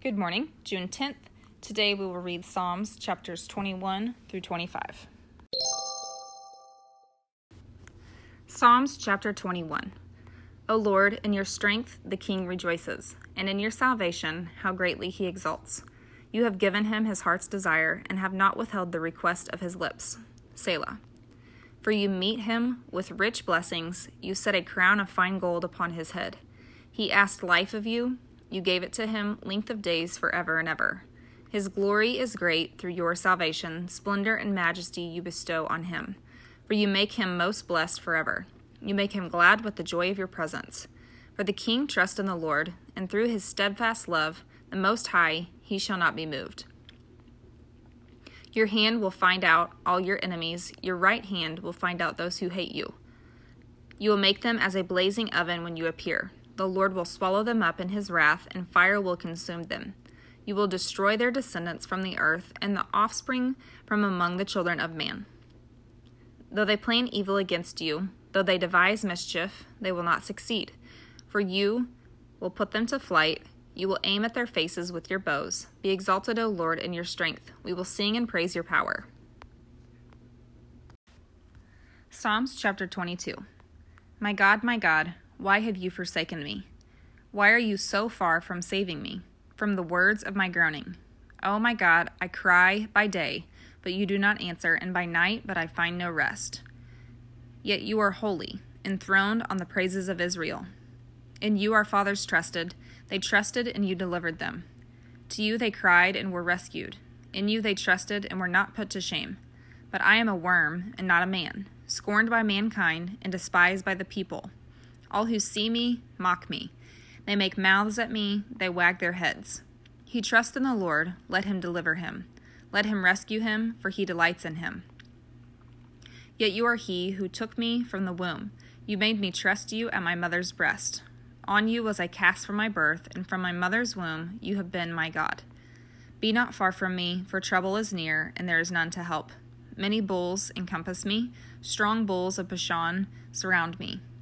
Good morning, June 10th. Today we will read Psalms chapters 21 through 25. Psalms chapter 21. O Lord, in your strength the king rejoices, and in your salvation how greatly he exults. You have given him his heart's desire, and have not withheld the request of his lips. Selah. For you meet him with rich blessings, you set a crown of fine gold upon his head. He asked life of you, you gave it to him length of days forever and ever. His glory is great through your salvation, splendor and majesty you bestow on him. For you make him most blessed forever. You make him glad with the joy of your presence. For the king trusts in the Lord, and through his steadfast love, the Most High, he shall not be moved. Your hand will find out all your enemies, your right hand will find out those who hate you. You will make them as a blazing oven when you appear. The Lord will swallow them up in his wrath, and fire will consume them. You will destroy their descendants from the earth, and the offspring from among the children of man. Though they plan evil against you, though they devise mischief, they will not succeed. For you will put them to flight you will aim at their faces with your bows. Be exalted, O Lord, in your strength. We will sing and praise your power. Psalms chapter 22. My God, my God, why have you forsaken me? Why are you so far from saving me, from the words of my groaning? O oh my God, I cry by day, but you do not answer, and by night, but I find no rest. Yet you are holy, enthroned on the praises of Israel. In you our fathers trusted they trusted, and you delivered them. To you they cried and were rescued. In you they trusted and were not put to shame. But I am a worm and not a man, scorned by mankind and despised by the people. All who see me mock me. They make mouths at me, they wag their heads. He trusts in the Lord, let him deliver him. Let him rescue him, for he delights in him. Yet you are he who took me from the womb. You made me trust you at my mother's breast. On you was I cast from my birth, and from my mother's womb you have been my God. Be not far from me, for trouble is near, and there is none to help. Many bulls encompass me, strong bulls of Bashan surround me.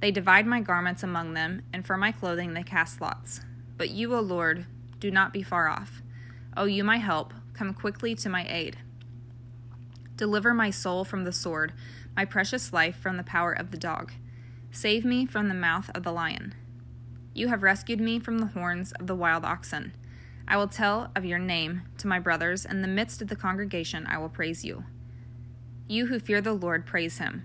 They divide my garments among them, and for my clothing they cast lots. But you, O Lord, do not be far off. O you, my help, come quickly to my aid. Deliver my soul from the sword, my precious life from the power of the dog. Save me from the mouth of the lion you have rescued me from the horns of the wild oxen. I will tell of your name to my brothers. In the midst of the congregation, I will praise you. You who fear the Lord, praise him.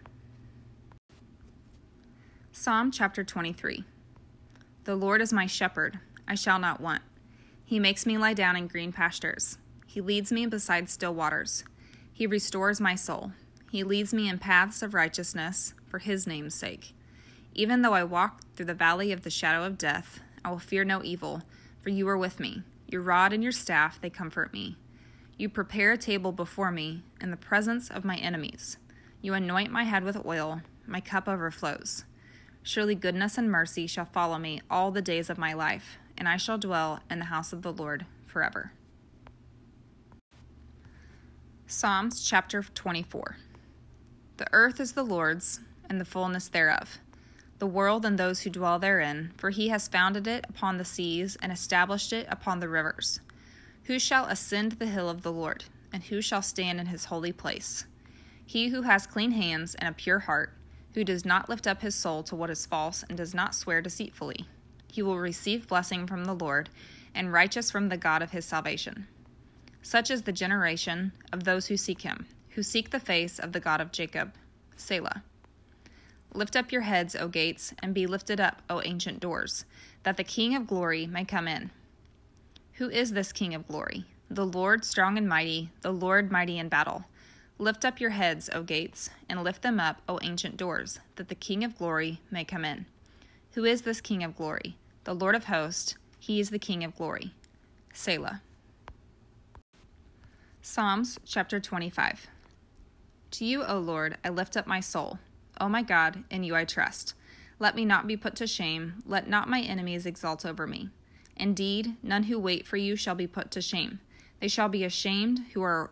Psalm chapter 23 The Lord is my shepherd, I shall not want. He makes me lie down in green pastures. He leads me beside still waters. He restores my soul. He leads me in paths of righteousness for his name's sake. Even though I walk through the valley of the shadow of death, I will fear no evil, for you are with me. Your rod and your staff, they comfort me. You prepare a table before me in the presence of my enemies. You anoint my head with oil, my cup overflows. Surely goodness and mercy shall follow me all the days of my life, and I shall dwell in the house of the Lord forever. Psalms chapter 24 The earth is the Lord's, and the fullness thereof, the world and those who dwell therein, for he has founded it upon the seas and established it upon the rivers. Who shall ascend the hill of the Lord, and who shall stand in his holy place? He who has clean hands and a pure heart, who does not lift up his soul to what is false and does not swear deceitfully. He will receive blessing from the Lord, and righteous from the God of his salvation. Such is the generation of those who seek him, who seek the face of the God of Jacob. Selah. Lift up your heads, O gates, and be lifted up, O ancient doors, that the King of glory may come in. Who is this King of glory? The Lord strong and mighty, the Lord mighty in battle. Lift up your heads, O gates, and lift them up, O ancient doors, that the King of glory may come in. Who is this King of glory? The Lord of hosts, he is the King of glory. Selah. Psalms chapter 25. To you, O Lord, I lift up my soul. O my God, in you I trust. Let me not be put to shame. Let not my enemies exult over me. Indeed, none who wait for you shall be put to shame. They shall be ashamed who are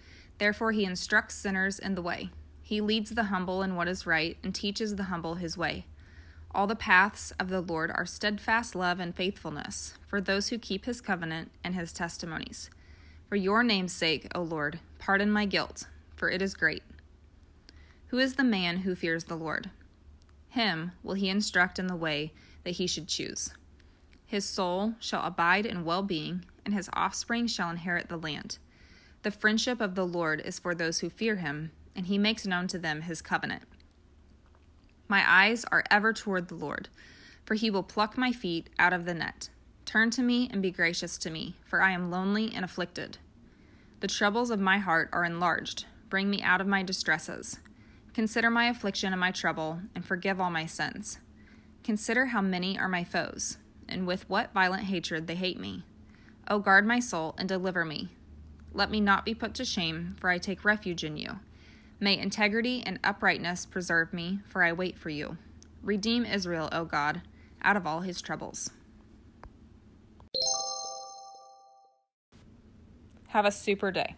Therefore he instructs sinners in the way. He leads the humble in what is right and teaches the humble his way. All the paths of the Lord are steadfast love and faithfulness for those who keep his covenant and his testimonies. For your name's sake, O Lord, pardon my guilt, for it is great. Who is the man who fears the Lord? Him will he instruct in the way that he should choose. His soul shall abide in well being, and his offspring shall inherit the land. The friendship of the Lord is for those who fear him, and he makes known to them his covenant. My eyes are ever toward the Lord, for he will pluck my feet out of the net. Turn to me and be gracious to me, for I am lonely and afflicted. The troubles of my heart are enlarged. Bring me out of my distresses. Consider my affliction and my trouble, and forgive all my sins. Consider how many are my foes, and with what violent hatred they hate me. O guard my soul and deliver me. Let me not be put to shame, for I take refuge in you. May integrity and uprightness preserve me, for I wait for you. Redeem Israel, O God, out of all his troubles. Have a super day.